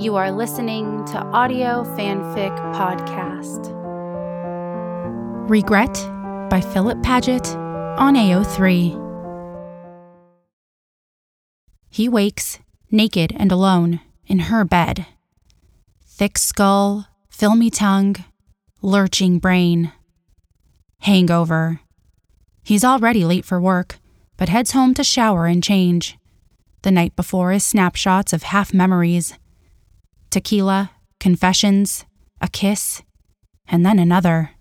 You are listening to Audio Fanfic Podcast. Regret by Philip Paget on AO3. He wakes, naked and alone, in her bed. Thick skull, filmy tongue, lurching brain. Hangover. He's already late for work, but heads home to shower and change. The night before is snapshots of half memories tequila, confessions, a kiss, and then another.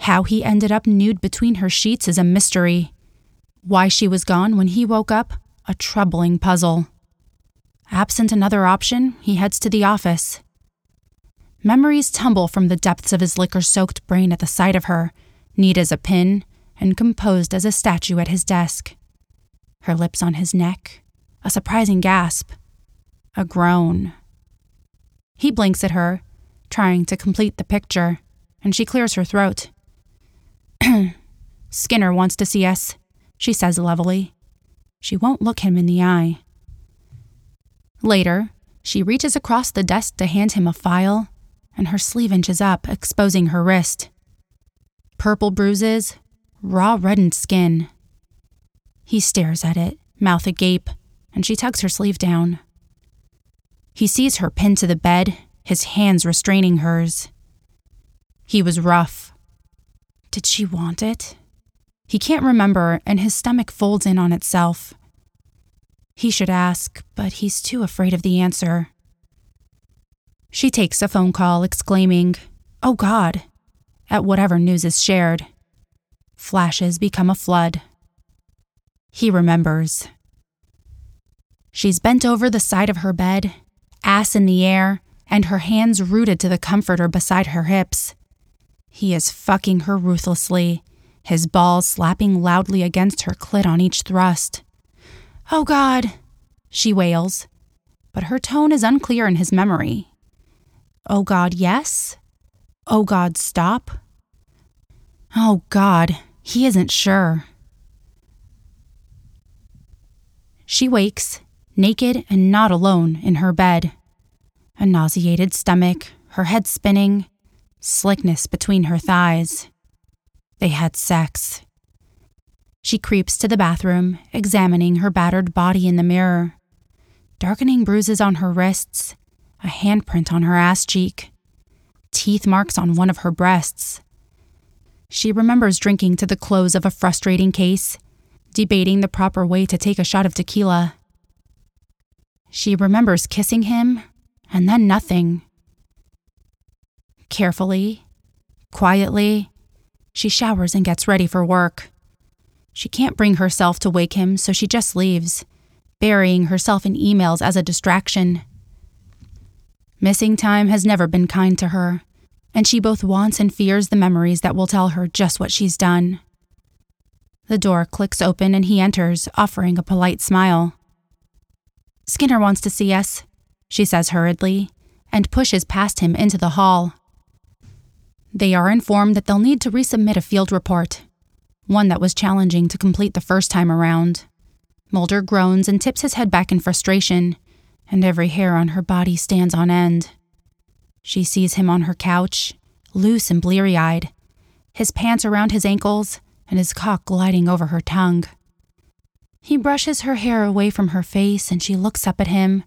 How he ended up nude between her sheets is a mystery. Why she was gone when he woke up, a troubling puzzle. Absent another option, he heads to the office. Memories tumble from the depths of his liquor soaked brain at the sight of her, neat as a pin and composed as a statue at his desk. Her lips on his neck, a surprising gasp, a groan. He blinks at her, trying to complete the picture, and she clears her throat. Skinner wants to see us, she says levelly. She won't look him in the eye. Later, she reaches across the desk to hand him a file, and her sleeve inches up, exposing her wrist. Purple bruises, raw reddened skin. He stares at it, mouth agape, and she tugs her sleeve down. He sees her pinned to the bed, his hands restraining hers. He was rough. Did she want it? He can't remember, and his stomach folds in on itself. He should ask, but he's too afraid of the answer. She takes a phone call, exclaiming, Oh God, at whatever news is shared. Flashes become a flood. He remembers. She's bent over the side of her bed, ass in the air, and her hands rooted to the comforter beside her hips. He is fucking her ruthlessly, his balls slapping loudly against her clit on each thrust. Oh God, she wails, but her tone is unclear in his memory. Oh God, yes? Oh God, stop? Oh God, he isn't sure. She wakes, naked and not alone, in her bed. A nauseated stomach, her head spinning, slickness between her thighs. They had sex. She creeps to the bathroom, examining her battered body in the mirror. Darkening bruises on her wrists, a handprint on her ass cheek, teeth marks on one of her breasts. She remembers drinking to the close of a frustrating case, debating the proper way to take a shot of tequila. She remembers kissing him, and then nothing. Carefully, quietly, she showers and gets ready for work. She can't bring herself to wake him, so she just leaves, burying herself in emails as a distraction. Missing time has never been kind to her, and she both wants and fears the memories that will tell her just what she's done. The door clicks open and he enters, offering a polite smile. Skinner wants to see us, she says hurriedly, and pushes past him into the hall. They are informed that they'll need to resubmit a field report, one that was challenging to complete the first time around. Mulder groans and tips his head back in frustration, and every hair on her body stands on end. She sees him on her couch, loose and bleary eyed, his pants around his ankles, and his cock gliding over her tongue. He brushes her hair away from her face and she looks up at him,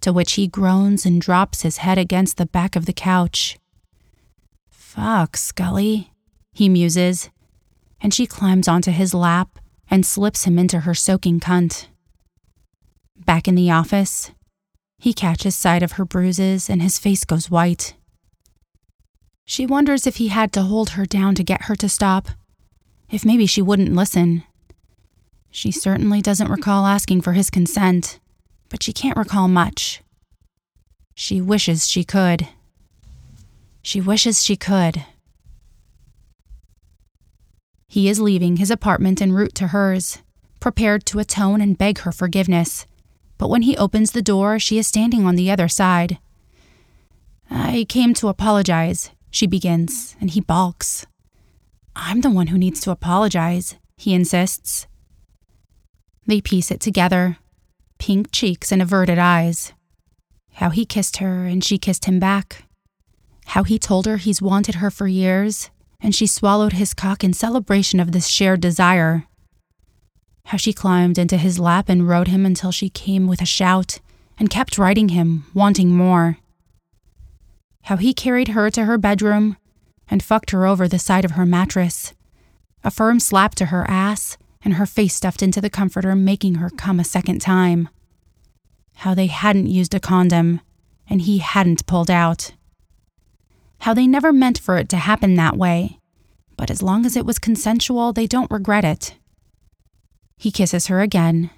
to which he groans and drops his head against the back of the couch. Fuck, Scully, he muses, and she climbs onto his lap and slips him into her soaking cunt. Back in the office, he catches sight of her bruises and his face goes white. She wonders if he had to hold her down to get her to stop, if maybe she wouldn't listen. She certainly doesn't recall asking for his consent, but she can't recall much. She wishes she could. She wishes she could. He is leaving his apartment en route to hers, prepared to atone and beg her forgiveness. But when he opens the door, she is standing on the other side. I came to apologize, she begins, and he balks. I'm the one who needs to apologize, he insists. They piece it together pink cheeks and averted eyes. How he kissed her and she kissed him back. How he told her he's wanted her for years and she swallowed his cock in celebration of this shared desire. How she climbed into his lap and rode him until she came with a shout and kept riding him, wanting more. How he carried her to her bedroom and fucked her over the side of her mattress, a firm slap to her ass, and her face stuffed into the comforter, making her come a second time. How they hadn't used a condom, and he hadn't pulled out. How they never meant for it to happen that way, but as long as it was consensual, they don't regret it. He kisses her again,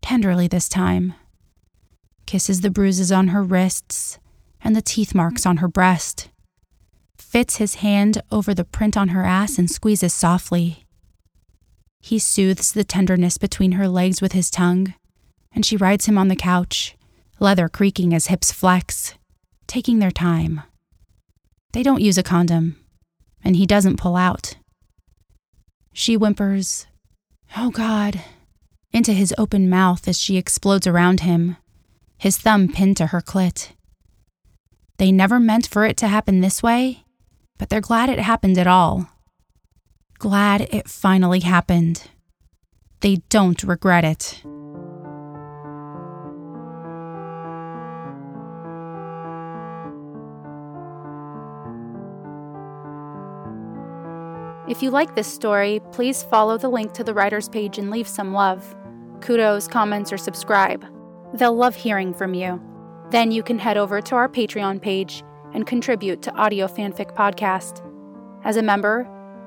tenderly this time. Kisses the bruises on her wrists and the teeth marks on her breast fits his hand over the print on her ass and squeezes softly. He soothes the tenderness between her legs with his tongue, and she rides him on the couch, leather creaking as hips flex, taking their time. They don't use a condom, and he doesn't pull out. She whimpers, Oh God, into his open mouth as she explodes around him, his thumb pinned to her clit. They never meant for it to happen this way, but they're glad it happened at all. Glad it finally happened. They don't regret it. If you like this story, please follow the link to the writer's page and leave some love. Kudos, comments, or subscribe. They'll love hearing from you. Then you can head over to our Patreon page and contribute to Audio Fanfic Podcast. As a member,